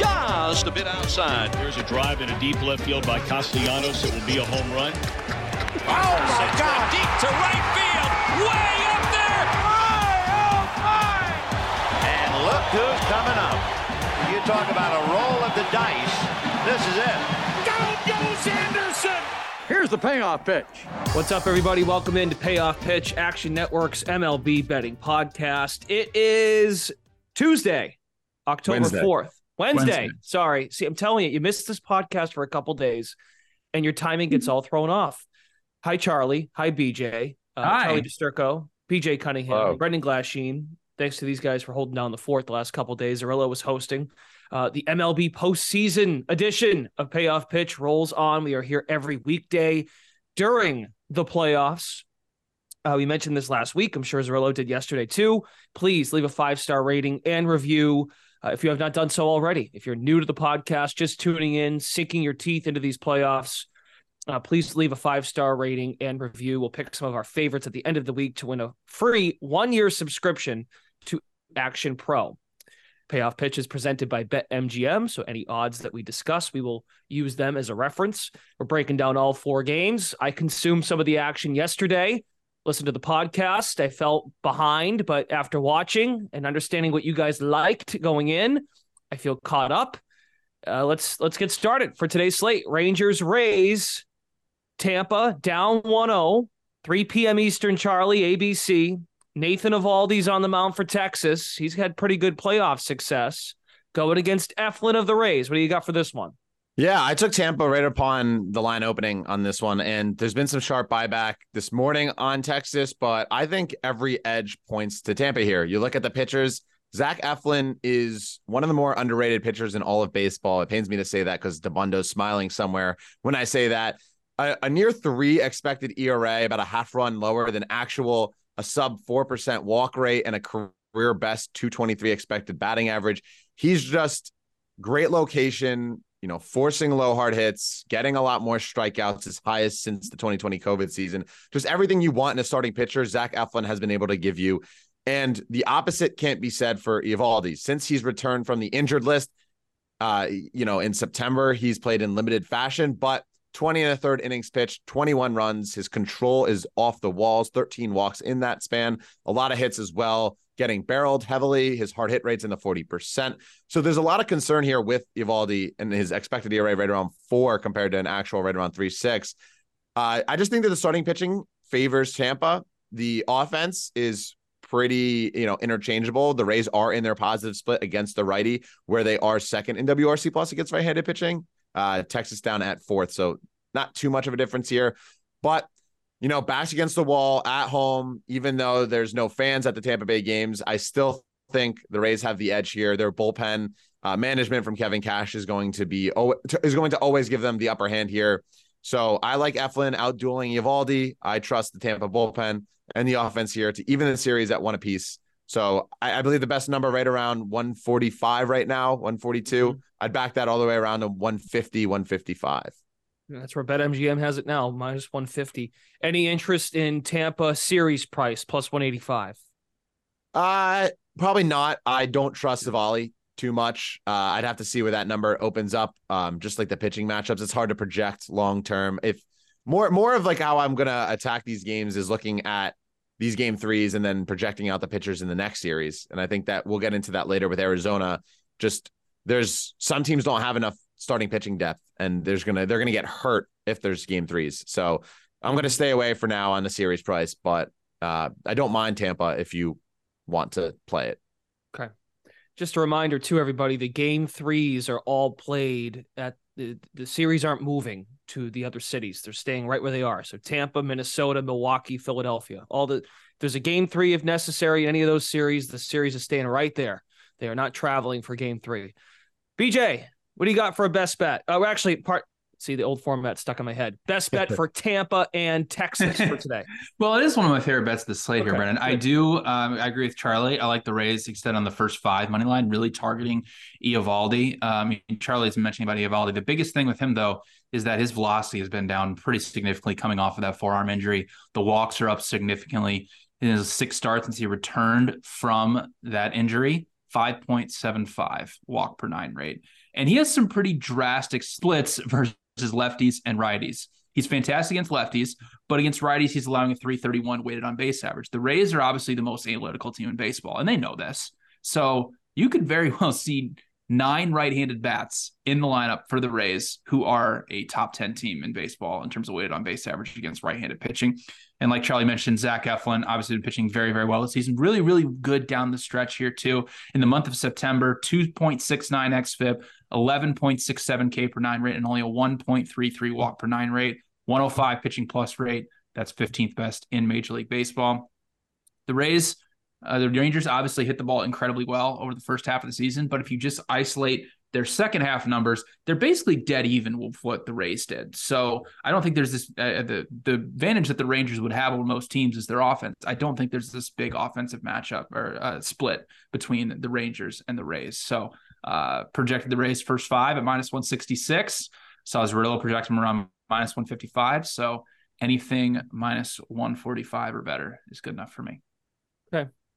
just a bit outside. Here's a drive in a deep left field by Castellanos. It will be a home run. Oh my Sends God! deep to right field, way up there. Oh my! And look who's coming up. You talk about a roll of the dice. This is it. Down goes Anderson! Here's the payoff pitch. What's up, everybody? Welcome into Payoff Pitch, Action Network's MLB betting podcast. It is Tuesday, October Wednesday. 4th. Wednesday. Wednesday. Sorry. See, I'm telling you, you missed this podcast for a couple days and your timing gets all thrown off. Hi, Charlie. Hi, BJ. Uh, Hi. Charlie DiSturco, BJ Cunningham, Hello. Brendan Glasheen. Thanks to these guys for holding down the fort the last couple days. Arillo was hosting. Uh, the MLB postseason edition of Payoff Pitch rolls on. We are here every weekday during the playoffs. Uh, we mentioned this last week. I'm sure Zerillo did yesterday too. Please leave a five star rating and review uh, if you have not done so already. If you're new to the podcast, just tuning in, sinking your teeth into these playoffs, uh, please leave a five star rating and review. We'll pick some of our favorites at the end of the week to win a free one year subscription to Action Pro. Payoff pitch is presented by BetMGM. So any odds that we discuss, we will use them as a reference. We're breaking down all four games. I consumed some of the action yesterday. Listened to the podcast. I felt behind, but after watching and understanding what you guys liked going in, I feel caught up. Uh, let's let's get started for today's slate. Rangers Rays, Tampa down 1-0, 3 p.m. Eastern. Charlie ABC. Nathan Eovaldi's on the mound for Texas. He's had pretty good playoff success going against Eflin of the Rays. What do you got for this one? Yeah, I took Tampa right upon the line opening on this one, and there's been some sharp buyback this morning on Texas, but I think every edge points to Tampa here. You look at the pitchers. Zach Eflin is one of the more underrated pitchers in all of baseball. It pains me to say that because DeBundo's smiling somewhere when I say that. A, a near three expected ERA, about a half run lower than actual, a sub 4% walk rate, and a career best 223 expected batting average. He's just great location, you know, forcing low hard hits, getting a lot more strikeouts, his highest since the 2020 COVID season. Just everything you want in a starting pitcher, Zach Eflin has been able to give you. And the opposite can't be said for Eovaldi. Since he's returned from the injured list, uh, you know, in September, he's played in limited fashion, but 20 and a third innings pitched, 21 runs. His control is off the walls, 13 walks in that span, a lot of hits as well, getting barreled heavily. His hard hit rate's in the 40%. So there's a lot of concern here with Eovaldi and his expected ERA right around four compared to an actual right around three, six. Uh, I just think that the starting pitching favors Tampa. The offense is pretty, you know, interchangeable. The Rays are in their positive split against the righty, where they are second in WRC plus against right-handed pitching. Uh, Texas down at fourth, so not too much of a difference here. But you know, backs against the wall at home, even though there's no fans at the Tampa Bay games, I still think the Rays have the edge here. Their bullpen uh, management from Kevin Cash is going to be is going to always give them the upper hand here. So I like Eflin outdueling Eovaldi. I trust the Tampa bullpen and the offense here to even the series at one apiece. So I, I believe the best number right around 145 right now, 142. I'd back that all the way around to 150, 155. That's where BetMGM has it now, minus 150. Any interest in Tampa series price plus 185? Uh probably not. I don't trust Civale too much. Uh, I'd have to see where that number opens up. Um, just like the pitching matchups, it's hard to project long term. If more more of like how I'm gonna attack these games is looking at these game threes and then projecting out the pitchers in the next series. And I think that we'll get into that later with Arizona. Just there's some teams don't have enough starting pitching depth, and there's gonna they're gonna get hurt if there's game threes. So I'm gonna stay away for now on the series price, but uh, I don't mind Tampa if you want to play it. Okay. Just a reminder to everybody: the game threes are all played at the the series aren't moving to the other cities. They're staying right where they are. So Tampa, Minnesota, Milwaukee, Philadelphia. All the there's a game three if necessary. in Any of those series, the series is staying right there. They are not traveling for game three. BJ, what do you got for a best bet? Oh, actually, part see the old format stuck in my head. Best bet for Tampa and Texas for today. well, it is one of my favorite bets this slate Okay, here, Brendan. I do. Um, I agree with Charlie. I like the Rays extend on the first five money line, really targeting Eovaldi. Um, I mean Charlie's mentioning about Eovaldi. The biggest thing with him though is that his velocity has been down pretty significantly coming off of that forearm injury. The walks are up significantly in his six starts since he returned from that injury. 5.75 walk per nine rate. And he has some pretty drastic splits versus lefties and righties. He's fantastic against lefties, but against righties, he's allowing a 331 weighted on base average. The Rays are obviously the most analytical team in baseball, and they know this. So you could very well see nine right-handed bats in the lineup for the Rays, who are a top 10 team in baseball in terms of weighted on base average against right-handed pitching. And like Charlie mentioned, Zach Eflin obviously been pitching very, very well this season. Really, really good down the stretch here too. In the month of September, 2.69 xFIP, 11.67 K per nine rate, and only a 1.33 walk per nine rate, 105 pitching plus rate. That's 15th best in Major League Baseball. The Rays, uh, the Rangers obviously hit the ball incredibly well over the first half of the season, but if you just isolate their second half numbers, they're basically dead even with what the Rays did. So I don't think there's this uh, the the advantage that the Rangers would have over most teams is their offense. I don't think there's this big offensive matchup or uh, split between the Rangers and the Rays. So uh, projected the Rays first five at minus 166. Saw Zerillo project them around minus 155. So anything minus 145 or better is good enough for me.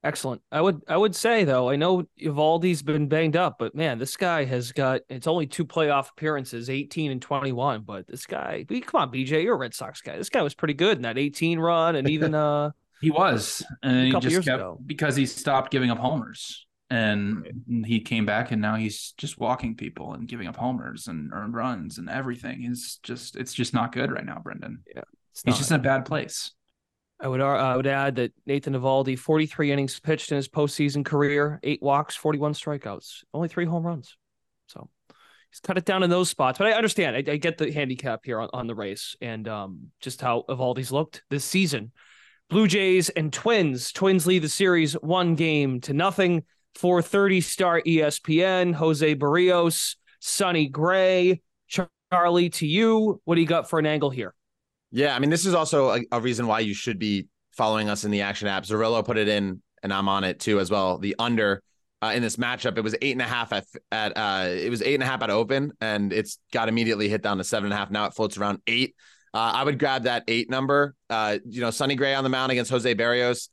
Excellent. I would I would say though, I know Eovaldi's been banged up, but man, this guy has got it's only two playoff appearances, 18 and 21. But this guy, come on, BJ, you're a Red Sox guy. This guy was pretty good in that 18 run and even uh He was, and he just kept ago. because he stopped giving up homers, and he came back, and now he's just walking people and giving up homers and earned runs and everything. He's just, it's just not good right now, Brendan. it's He's just in a bad place. I would uh, I would add that Nathan Eovaldi, 43 innings pitched in his postseason career, eight walks, 41 strikeouts, only three home runs. So he's cut it down in those spots. But I understand. I, I get the handicap here on, on the race and um, just how Eovaldi's looked this season. Blue Jays and Twins. Twins lead the series one game to nothing. 430 star ESPN. Jose Berrios, Sonny Gray, Charlie to you. What do you got for an angle here? Yeah, I mean, this is also a, a reason why you should be following us in the action app. Zerillo put it in, and I'm on it too as well. The under uh, in this matchup, it was eight and a half at at uh, it was eight and a half at open, and it's got immediately hit down to seven and a half. Now it floats around eight. Uh, I would grab that eight number. Uh, you know, Sonny Gray on the mound against Jose Berrios.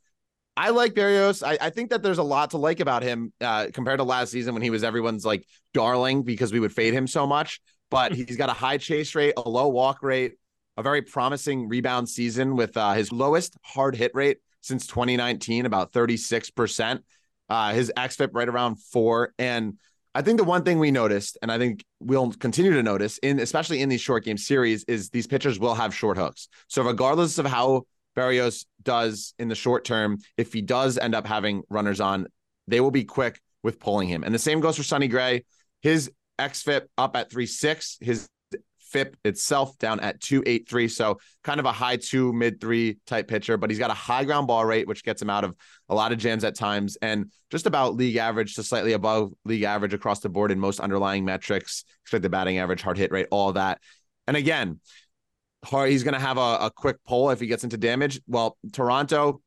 I like Berrios. I, I think that there's a lot to like about him uh, compared to last season when he was everyone's like darling because we would fade him so much. But he's got a high chase rate, a low walk rate, a very promising rebound season with uh, his lowest hard hit rate since 2019, about 36%. Uh, his XFIP right around four. And I think the one thing we noticed, and I think we'll continue to notice in especially in these short game series, is these pitchers will have short hooks. So regardless of how Berrios does in the short term, if he does end up having runners on, they will be quick with pulling him. And the same goes for Sonny Gray. His XFIP up at three six. His FIP itself down at 283. So kind of a high two, mid three type pitcher, but he's got a high ground ball rate, which gets him out of a lot of jams at times and just about league average to slightly above league average across the board in most underlying metrics, expected batting average, hard hit rate, all that. And again, he's going to have a, a quick pull if he gets into damage. Well, Toronto,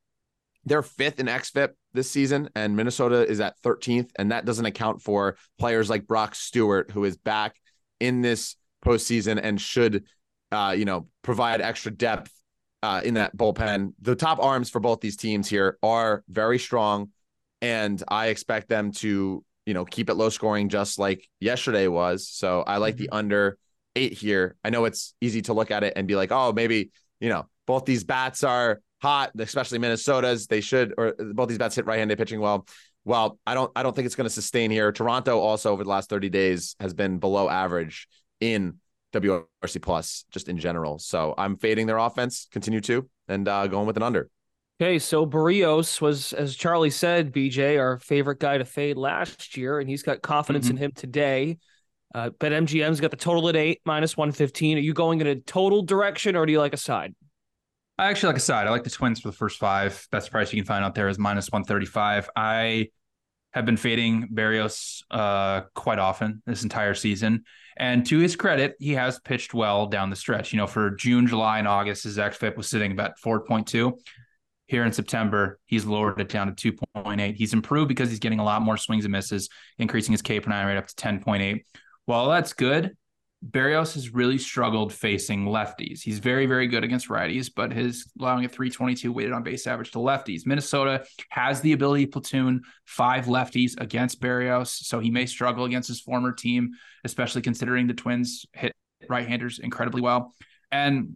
they're fifth in XFIP this season, and Minnesota is at 13th. And that doesn't account for players like Brock Stewart, who is back in this postseason and should, uh, you know, provide extra depth uh, in that bullpen. The top arms for both these teams here are very strong. and I expect them to, you know, keep it low scoring just like yesterday was. So I like the under eight here. I know it's easy to look at it and be like, oh, maybe, you know, both these bats are hot, especially Minnesota's. They should, or both these bats hit right-handed pitching well. Well, I don't, I don't think it's going to sustain here. Toronto also over the last 30 days has been below average in WRC plus just in general. So I'm fading their offense, continue to, and uh, going with an under. Okay, so Berrios was, as Charlie said, BJ, our favorite guy to fade last year, and he's got confidence mm-hmm. in him today. Uh, BetMGM's got the total at eight, minus 115. Are you going in a total direction or do you like a side? I actually like a side. I like the Twins for the first five. Best price you can find out there is minus 135. I have been fading Berrios uh, quite often this entire season. And to his credit, he has pitched well down the stretch. You know, for June, July, and August, his xFIP was sitting about 4.2. Here in September, he's lowered it down to 2.8. He's improved because he's getting a lot more swings and misses, increasing his K per nine rate up to 10.8. Well, that's good, Berrios has really struggled facing lefties. He's very, very good against righties, but his allowing a 322 weighted on base average to lefties. Minnesota has the ability to platoon five lefties against Berrios, so he may struggle against his former team, especially considering the Twins hit right-handers incredibly well. And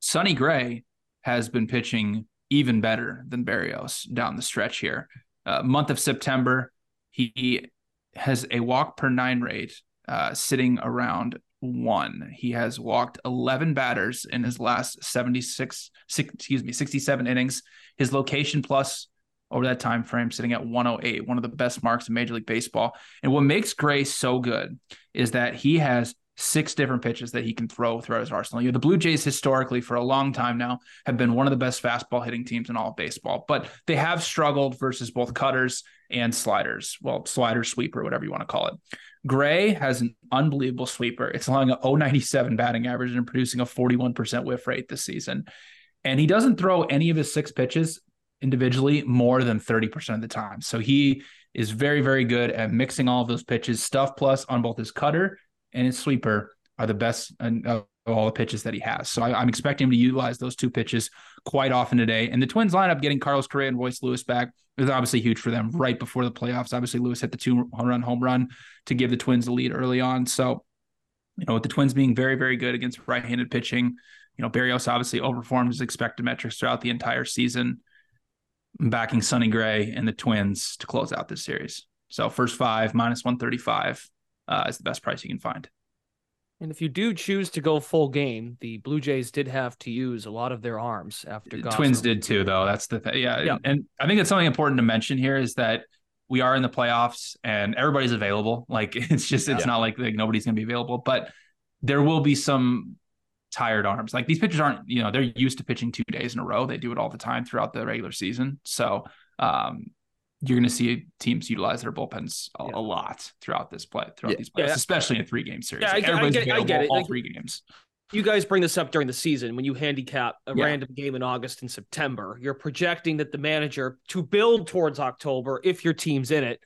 Sonny Gray has been pitching even better than Berrios down the stretch here. Uh, month of September, he has a walk per nine rate uh, sitting around one. He has walked 11 batters in his last 76, six, excuse me, 67 innings. His location plus over that time frame sitting at 108, one of the best marks in Major League Baseball. And what makes Gray so good is that he has six different pitches that he can throw throughout his arsenal. You know, the Blue Jays historically for a long time now have been one of the best fastball hitting teams in all of baseball, but they have struggled versus both cutters and sliders. Well, slider, sweeper, whatever you want to call it. Gray has an unbelievable sweeper. It's allowing a 097 batting average and producing a 41% whiff rate this season. And he doesn't throw any of his six pitches individually more than 30% of the time. So he is very, very good at mixing all of those pitches. Stuff plus on both his cutter and his sweeper are the best of all the pitches that he has. So I, am expecting him to utilize those two pitches quite often today. And the Twins lineup getting Carlos Correa and Royce Lewis back is obviously huge for them right before the playoffs. Obviously, Lewis hit the two run home run to give the Twins the lead early on. So, you know, with the Twins being very, very good against right handed pitching, you know, Berrios obviously overperformed his expected metrics throughout the entire season. Backing Sonny Gray and the Twins to close out this series. So, first five minus 135 uh, is the best price you can find. And if you do choose to go full game, the Blue Jays did have to use a lot of their arms after Gosser. Twins did too, though. That's the thing. Yeah. yeah. And I think it's something important to mention here is that we are in the playoffs and everybody's available. Like it's just, it's yeah. not like, like nobody's going to be available, but there will be some tired arms. Like these pitchers aren't, you know, they're used to pitching two days in a row. They do it all the time throughout the regular season. So, um, you're going to see teams utilize their bullpens a, yeah. a lot throughout this play, throughout yeah. these plays, yeah. especially in a three game series. Yeah, like I, I, get, I, get, it. All like, three games. You guys bring this up during the season when you handicap a random game in August and September. You're projecting that the manager to build towards October if your team's in it.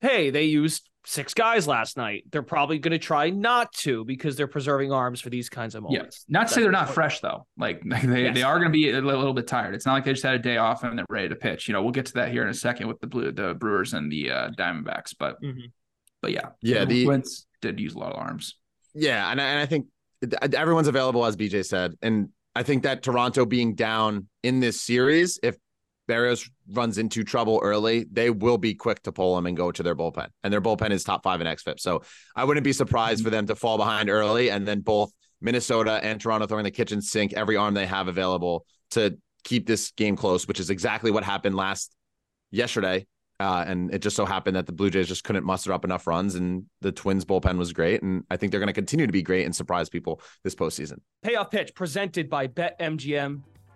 Hey, they used six guys last night. They're probably going to try not to because they're preserving arms for these kinds of moments. Yeah. Not to say they're not point. fresh though. Like they, yes. they are going to be a little bit tired. It's not like they just had a day off and they're ready to pitch. You know, we'll get to that here in a second with the blue the Brewers and the uh, Diamondbacks. But mm-hmm. but yeah, yeah, the Wentz did use a lot of arms. Yeah, and I, and I think everyone's available as BJ said, and I think that Toronto being down in this series, if Berrios runs into trouble early, they will be quick to pull him and go to their bullpen. And their bullpen is top five in XFIP. So I wouldn't be surprised for them to fall behind early and then both Minnesota and Toronto throwing the kitchen sink every arm they have available to keep this game close, which is exactly what happened last yesterday. Uh, and it just so happened that the Blue Jays just couldn't muster up enough runs, and the Twins bullpen was great. And I think they're going to continue to be great and surprise people this postseason. Payoff pitch presented by BetMGM.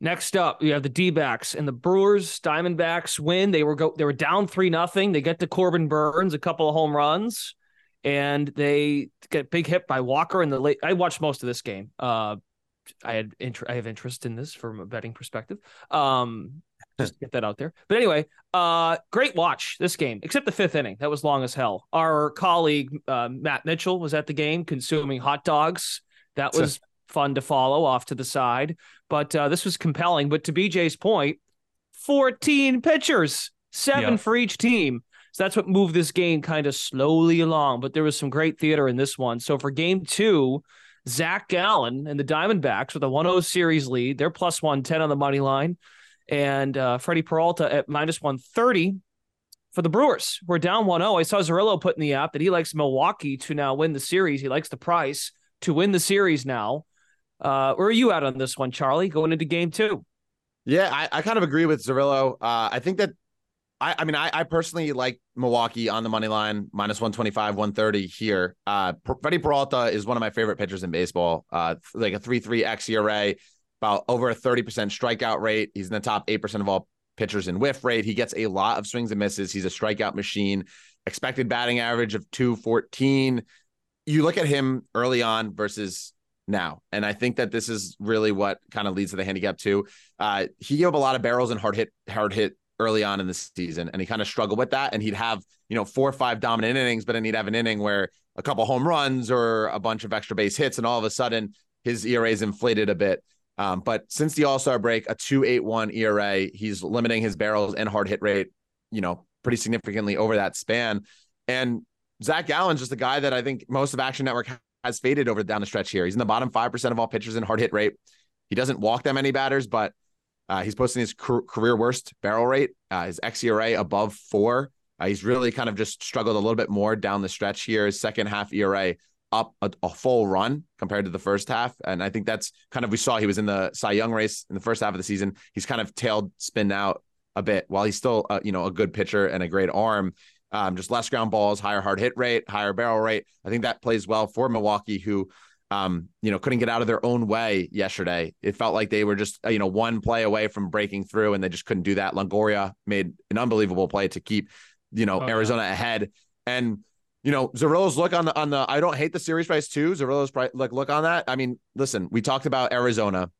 Next up, we have the D-backs and the Brewers. Diamondbacks win. They were go. They were down three nothing. They get to Corbin Burnes, a couple of home runs, and they get big hit by Walker in the late. I watched most of this game. Uh, I had int- I have interest in this from a betting perspective. Um, just get that out there. But anyway, uh, great watch this game, except the fifth inning. That was long as hell. Our colleague uh, Matt Mitchell was at the game consuming hot dogs. That was fun to follow off to the side. But uh, this was compelling. But to BJ's point, 14 pitchers, seven Yeah. for each team. So that's what moved this game kind of slowly along. But there was some great theater in this one. So for game two, Zach Gallen and the Diamondbacks with a 1 0 series lead. They're plus 110 on the money line. And uh, Freddie Peralta at minus 130 for the Brewers. We're down 1 0. I saw Zerillo put in the app that he likes Milwaukee to now win the series. He likes the price to win the series now. Uh, where are you at on this one, Charlie, going into game two? Yeah, I, I kind of agree with Zerillo. Uh, I think that I, I mean, I, I personally like Milwaukee on the money line, minus 125, 130 here. Uh, Freddie Peralta is one of my favorite pitchers in baseball. Uh, like a 3 3 xERA, about over a 30% strikeout rate. He's in the top 8% of all pitchers in whiff rate. He gets a lot of swings and misses. He's a strikeout machine. Expected batting average of 214. You look at him early on versus now. And I think that this is really what kind of leads to the handicap too. Uh, he gave up a lot of barrels and hard hit, hard hit early on in the season, and he kind of struggled with that. And he'd have, you know, four or five dominant innings, but then he'd have an inning where a couple home runs or a bunch of extra base hits, and all of a sudden his ERA is inflated a bit. Um, but since the All Star break, a 2.81 ERA, he's limiting his barrels and hard hit rate, you know, pretty significantly over that span. And Zach Gallen's just a guy that I think most of Action Network has faded over down the stretch here. He's in the bottom 5% of all pitchers in hard hit rate. He doesn't walk that many batters, but uh, he's posting his car- career worst barrel rate, uh, his xERA above four. Uh, he's really kind of just struggled a little bit more down the stretch here. His second half ERA up a, a full run compared to the first half. And I think that's kind of, we saw he was in the Cy Young race in the first half of the season. He's kind of tailed spin out a bit while he's still, uh, you know, a good pitcher and a great arm. Um, just less ground balls, higher hard hit rate, higher barrel rate. I think that plays well for Milwaukee, who, um, you know, couldn't get out of their own way yesterday. It felt like they were just, uh, you know, one play away from breaking through, and they just couldn't do that. Longoria made an unbelievable play to keep, you know, Oh, yeah. Arizona ahead. And you know, Zerillo's look on the on the. I don't hate the series price too. Zerillo's price, like look on that. I mean, listen, we talked about Arizona.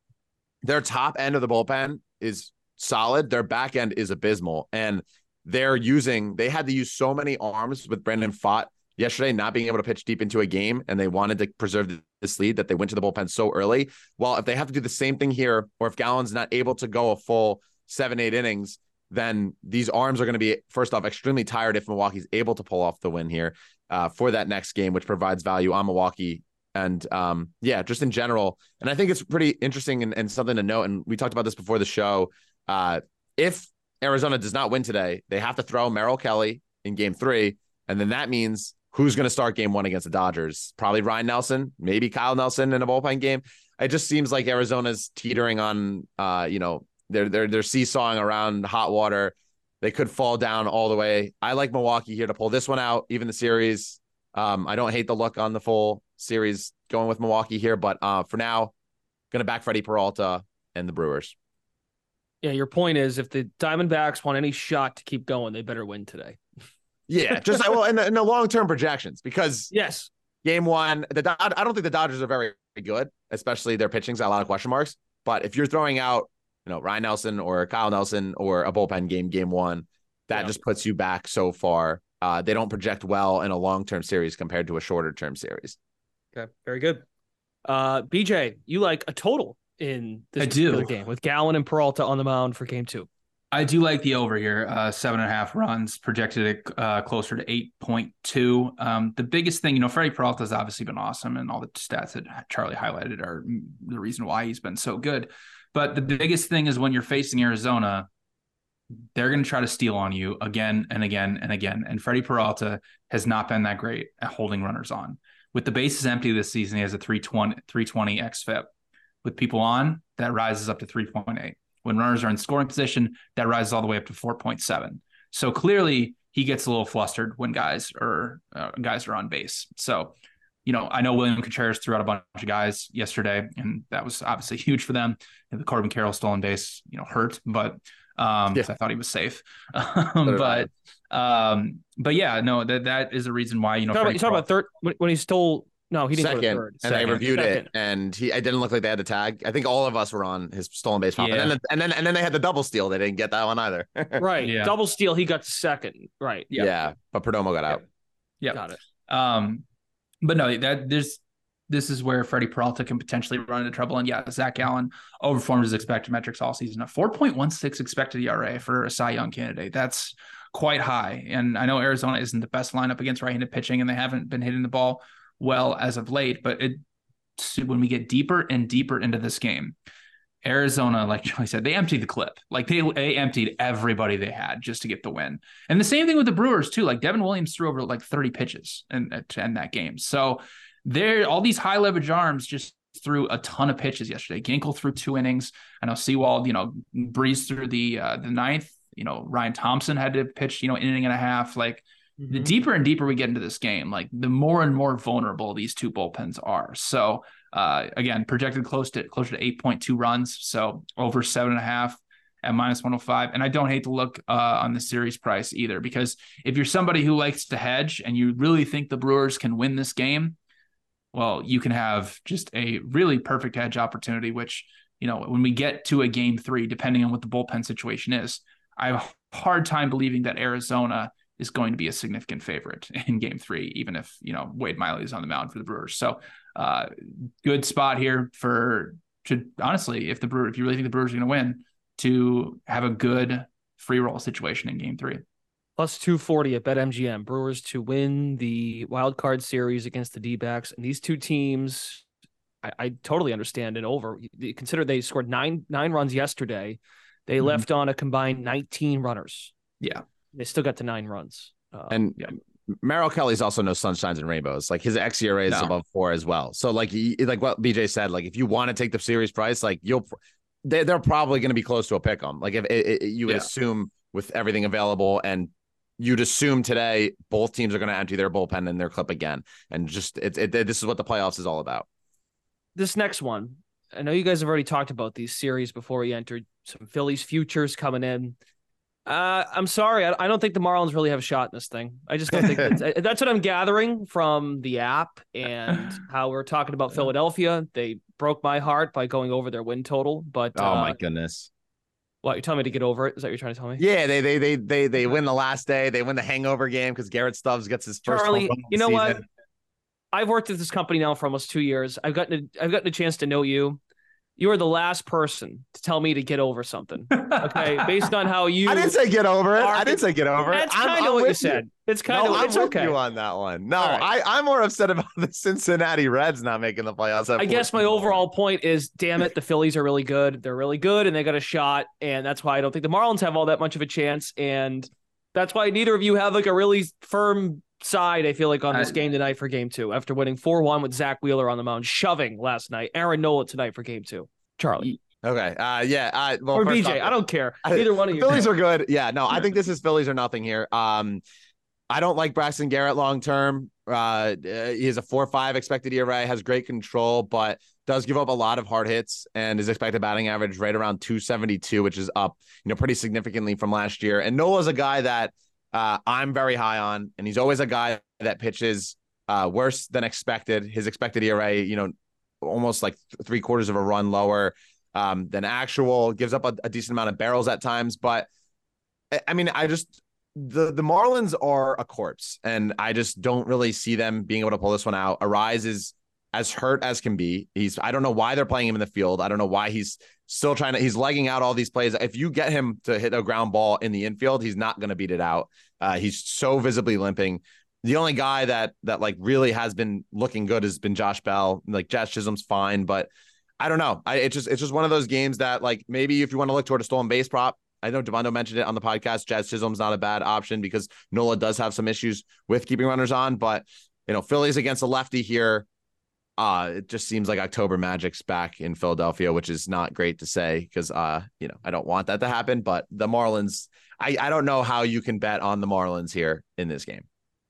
Their top end of the bullpen is solid. Their back end is abysmal, and they're using. They had to use so many arms with Brandon Pfaadt yesterday, not being able to pitch deep into a game, and they wanted to preserve this lead that they went to the bullpen so early. Well, if they have to do the same thing here, or if Gallen's not able to go a full seven, eight innings, then these arms are going to be first off extremely tired if Milwaukee's able to pull off the win here uh, for that next game, which provides value on Milwaukee. And um, yeah, just in general. And I think it's pretty interesting and, and something to note. And we talked about this before the show. Uh, if Arizona does not win today, they have to throw Merrill Kelly in game three. And then that means who's going to start game one against the Dodgers? Probably Ryne Nelson, maybe Kyle Nelson in a bullpen game. It just seems like Arizona's teetering on, uh, you know, they're they're they're seesawing around hot water. They could fall down all the way. I like Milwaukee here to pull this one out, even the series. Um, I don't hate the look on the full series going with Milwaukee here, but uh, for now, gonna back Freddie Peralta and the Brewers. Yeah, your point is if the Diamondbacks want any shot to keep going, they better win today. Yeah, just well in the, in the long term projections because Yes. game one, the I don't think the Dodgers are very good, especially their pitching's got a lot of question marks. But if you're throwing out, you know, Ryne Nelson or Kyle Nelson or a bullpen game, game one, that Yeah. just puts you back so far. Uh, they don't project well in a long term series compared to a shorter term series. Okay. Very good. Uh, BJ, you like a total in this I do. particular game with Gallen and Peralta on the mound for game two. I do like the over here, uh, seven and a half runs, projected it uh, closer to 8.2. Um, the biggest thing, you know, Freddie Peralta has obviously been awesome, and all the stats that Charlie highlighted are the reason why he's been so good. But the biggest thing is when you're facing Arizona, they're going to try to steal on you again and again and again. And Freddie Peralta has not been that great at holding runners on. With the bases empty this season, he has a 320, 320 xFIP. With people on, that rises up to 3.8. When runners are in scoring position, that rises all the way up to 4.7. So clearly, he gets a little flustered when guys are uh, guys are on base. So, you know, I know William Contreras threw out a bunch of guys yesterday, and that was obviously huge for them. And the Corbin Carroll stolen base, you know, hurt, but Um, Yeah. I thought he was safe. Um, but um, but yeah, no, that that is a reason why you know. You talking about, you talking about third when, when he stole? No, he didn't second, go to third. and they Second. reviewed it, and he it didn't look like they had the tag. I think all of us were on his stolen base prop, Yeah. and then and then and then they had the double steal. They didn't get that one either. Right. Yeah. Double steal. He got to second. Right. Yeah. yeah, but Perdomo got out. Yeah. Got it. Um, but no, that there's this is where Freddie Peralta can potentially run into trouble. And yeah, Zach Gallen overperformed his expected metrics all season. A 4.16 expected ERA for a Cy Young candidate. That's quite high. And I know Arizona isn't the best lineup against right-handed pitching, and they haven't been hitting the ball well as of late. But it when we get deeper and deeper into this game, Arizona, like Charlie said, they emptied the clip. Like they, they emptied everybody they had just to get the win. And the same thing with the Brewers too. Like Devin Williams threw over like 30 pitches and to end that game. So there, all these high leverage arms just threw a ton of pitches yesterday. Ginkel threw two innings. I know Sewald, you know, breezed through the uh, the ninth. You know, Ryan Thompson had to pitch, you know, an inning and a half. Like the deeper and deeper we get into this game, like the more and more vulnerable these two bullpens are. So uh, again, projected close to closer to 8.2 runs, so over seven and a half at minus 105. And I don't hate to look uh, on the series price either, because if you're somebody who likes to hedge and you really think the Brewers can win this game, well, you can have just a really perfect hedge opportunity, which, you know, when we get to a game three, depending on what the bullpen situation is, I have a hard time believing that Arizona is going to be a significant favorite in game three, even if, you know, Wade Miley is on the mound for the Brewers. So, uh, good spot here for, to honestly, if the Brewer, if you really think the Brewers are going to win, to have a good free roll situation in game three. Plus 240 at BetMGM. Brewers to win the wild card series against the D backs. And these two teams, I, I totally understand and over. Consider they scored nine nine runs yesterday. They Mhm. left on a combined 19 runners. Yeah. They still got to nine runs. Uh, And Yeah. Merrill Kelly's also no sunshines and rainbows. Like his xERA is No. above four as well. So like he, like what BJ said, like if you want to take the series price, like you'll they they're probably going to be close to a pick 'em. Like if it, it- you would Yeah. assume with everything available and you'd assume today both teams are going to empty their bullpen and their clip again. And just it, it this is what the playoffs is all about. this next one, I know you guys have already talked about these series before we entered. Some Phillies futures coming in. Uh, I'm sorry, I, I don't think the Marlins really have a shot in this thing. I just don't think that's, that's what I'm gathering from the app and how we're talking about Philadelphia. They broke my heart by going over their win total, but Oh uh, my goodness. what you're telling me to get over it? Is that what you're trying to tell me? Yeah, they they they they they win the last day. They win the hangover game because Garrett Stubbs gets his first. Charlie, you know what? I've worked at this company now for almost two years. I've gotten a, I've gotten a chance to know you. You are the last person to tell me to get over something. Okay, based on how you. I didn't say get over it. are- I didn't say get over it. That's I'm- kind I'm of what you with said. It's kind no, of I'm it's with okay. you on that one. No, All right. I, I'm more upset about the Cincinnati Reds not making the playoffs. I guess my 14. overall point is, damn it, the Phillies are really good. They're really good, and they got a shot, and that's why I don't think the Marlins have all that much of a chance, and that's why neither of you have like a really firm side. I feel like on this I- game tonight for Game Two, after winning four one with Zack Wheeler on the mound, shoving last night. Aaron Nola tonight for Game Two. Charlie Okay. Uh, yeah. Uh, well, or BJ, off, I don't care. Either one of you. Phillies are good. Yeah. No, I think this is Phillies or nothing here. Um, I don't like Braxton Garrett long term. Uh, uh, he has a four five expected ERA, has great control, but does give up a lot of hard hits, and his expected batting average right around 272, which is up, you know, pretty significantly from last year. And Nola's a guy that uh, I'm very high on, and he's always a guy that pitches uh, worse than expected. His expected ERA, you know, almost like th- three quarters of a run lower um, than actual. Gives up a, a decent amount of barrels at times, but I- I mean, I just the the Marlins are a corpse, and I just don't really see them being able to pull this one out. Arraez is as hurt as can be. He's I don't know why they're playing him in the field. I don't know why he's still trying to. He's legging out all these plays. If you get him to hit a ground ball in the infield, he's not going to beat it out. Uh, he's so visibly limping. The only guy that that like really has been looking good has been Josh Bell. Like Jazz Chisholm's fine, but I don't know. I it's just it's just one of those games that like maybe if you want to look toward a stolen base prop, I know Devando mentioned it on the podcast. Jazz Chisholm's not a bad option because Nola does have some issues with keeping runners on, but you know, Phillies against a lefty here. Uh, it just seems like October Magic's back in Philadelphia, which is not great to say because uh, you know, I don't want that to happen. But the Marlins, I, I don't know how you can bet on the Marlins here in this game.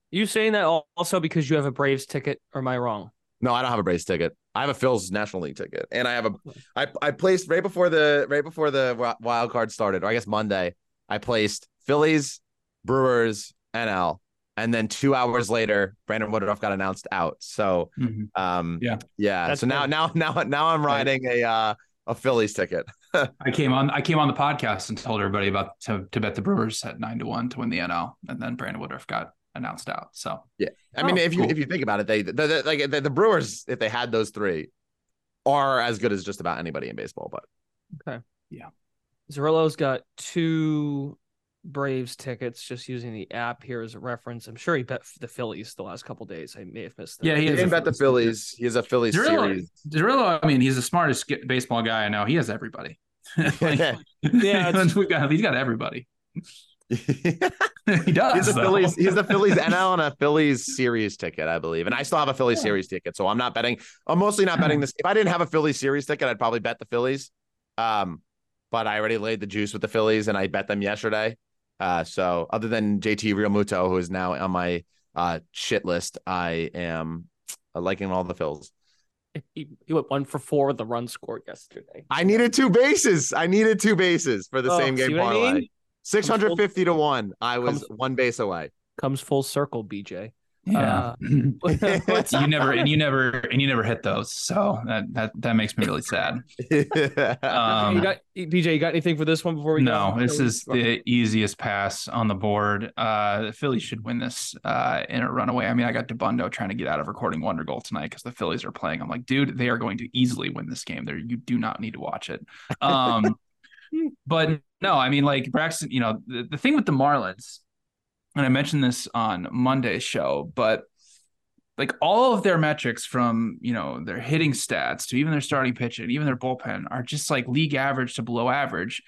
You saying that also because you have a Braves ticket, or am I wrong? No, I don't have a Braves ticket. I have a Phil's National League ticket, and I have a. I I placed right before the right before the wild card started, or I guess Monday. I placed Phillies, Brewers, NL, and then two hours later, Brandon Woodruff got announced out. So, Mhm. um, Yeah. yeah. That's so now, fair. now, now, now I'm riding a uh, a Phillies ticket. I came on I came on the podcast and told everybody about to, to bet the Brewers at nine to one to win the NL, and then Brandon Woodruff got announced out. So yeah, I mean, Oh, if you if you think about it, they the, the, like the, the Brewers, if they had those three, are as good as just about anybody in baseball. But okay, yeah, Zerillo's got two Braves tickets just using the app here as a reference. I'm sure he bet the Phillies the last couple days. I may have missed that. Yeah, he he has didn't a bet the Phillies. He has a Phillies Zerillo, series. Zerillo, I mean, he's the smartest ge- baseball guy I know. He has everybody. Like, Yeah, it's- we got, he's got everybody. he does. He's the though. Phillies. He's the Phillies NL and a Phillies series ticket, I believe. And I still have a Phillies series ticket, so I'm not betting. I'm mostly not betting this. If I didn't have a Phillies series ticket, I'd probably bet the Phillies. Um, but I already laid the juice with the Phillies, and I bet them yesterday. Uh, so other than JT Realmuto, who is now on my uh shit list, I am uh, liking all the Phils. He, he went one for four with the run scored yesterday. I needed two bases. I needed two bases for the Oh, same game what I mean? Six hundred fifty to one. I was Comes- one base away. Comes full circle, BJ. Yeah. What's- you never and you never and you never hit those. So that that that makes me really sad. Um, you got BJ. You got anything for this one before we no, go? this is the easiest pass on the board. Uh, the Phillies should win this uh, in a runaway. I mean, I got Debundo trying to get out of recording Wonder Goal tonight because the Phillies are playing. I'm like, dude, they are going to easily win this game. There, you do not need to watch it. Um, but no, I mean, like Braxton. You know, the, the thing with the Marlins, and I mentioned this on Monday's show, but like all of their metrics from you know their hitting stats to even their starting pitching, even their bullpen are just like league average to below average.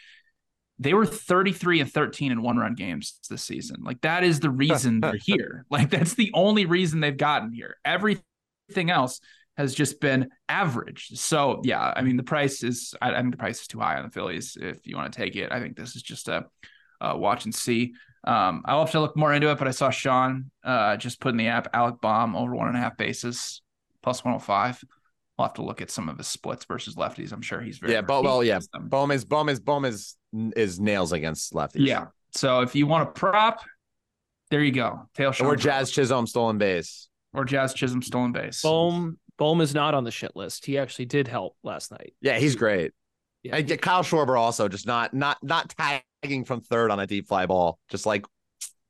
They were 33 and 13 in one run games this season. Like that is the reason they're here. Like that's the only reason they've gotten here. Everything else has just been average. So yeah, I mean the price is I, I think the price is too high on the Phillies if you want to take it. I think this is just a, a watch and see. Um, I'll have to look more into it, but I saw Sean uh, just put in the app Alec Bohm over one and a half bases plus 105. I'll have to look at some of his splits versus lefties. I'm sure he's very yeah, but well, yeah, against them. Bohm is Bohm is Bohm is is nails against lefties. Yeah. So if you want a prop, there you go. Tail Sean or Jazz Chisholm stolen base. or Jazz Chisholm stolen base. Bohm. Bohm is not on the shit list. He actually did help last night. Yeah, he's great. Yeah. And Kyle Schwarber also just not not not tagging from third on a deep fly ball. Just like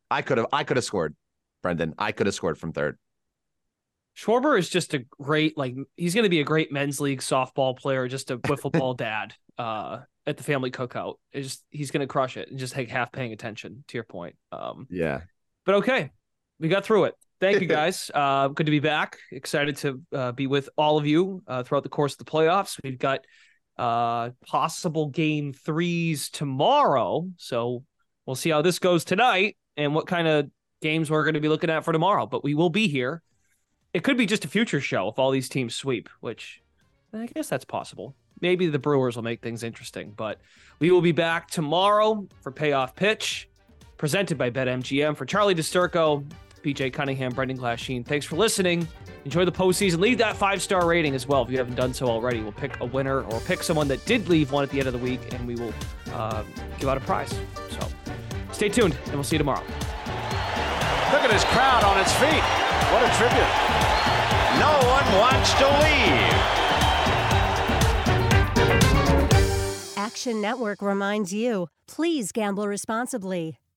I could have I could have scored, Brendan. I could have scored from third. Schwarber is just a great, like, he's going to be a great men's league softball player, just a wiffle ball dad uh, at the family cookout. It's just, he's going to crush it and just like half paying attention to your point. Um, Yeah. but okay, we got through it. Thank you guys. uh, good to be back. Excited to uh, be with all of you uh, throughout the course of the playoffs. We've got uh, possible game threes tomorrow. So we'll see how this goes tonight and what kind of games we're going to be looking at for tomorrow. But we will be here. It could be just a future show if all these teams sweep, which I guess that's possible. Maybe the Brewers will make things interesting, but we will be back tomorrow for Payoff Pitch, presented by BetMGM. For Charlie DiSturco, BJ Cunningham, Brendan Glasheen, thanks for listening. Enjoy the postseason. Leave that five star rating as well if you haven't done so already. We'll pick a winner or pick someone that did leave one at the end of the week, and we will uh, give out a prize. So stay tuned, and we'll see you tomorrow. Look at his crowd on its feet. What a tribute. No one wants to leave. Action Network reminds you please gamble responsibly.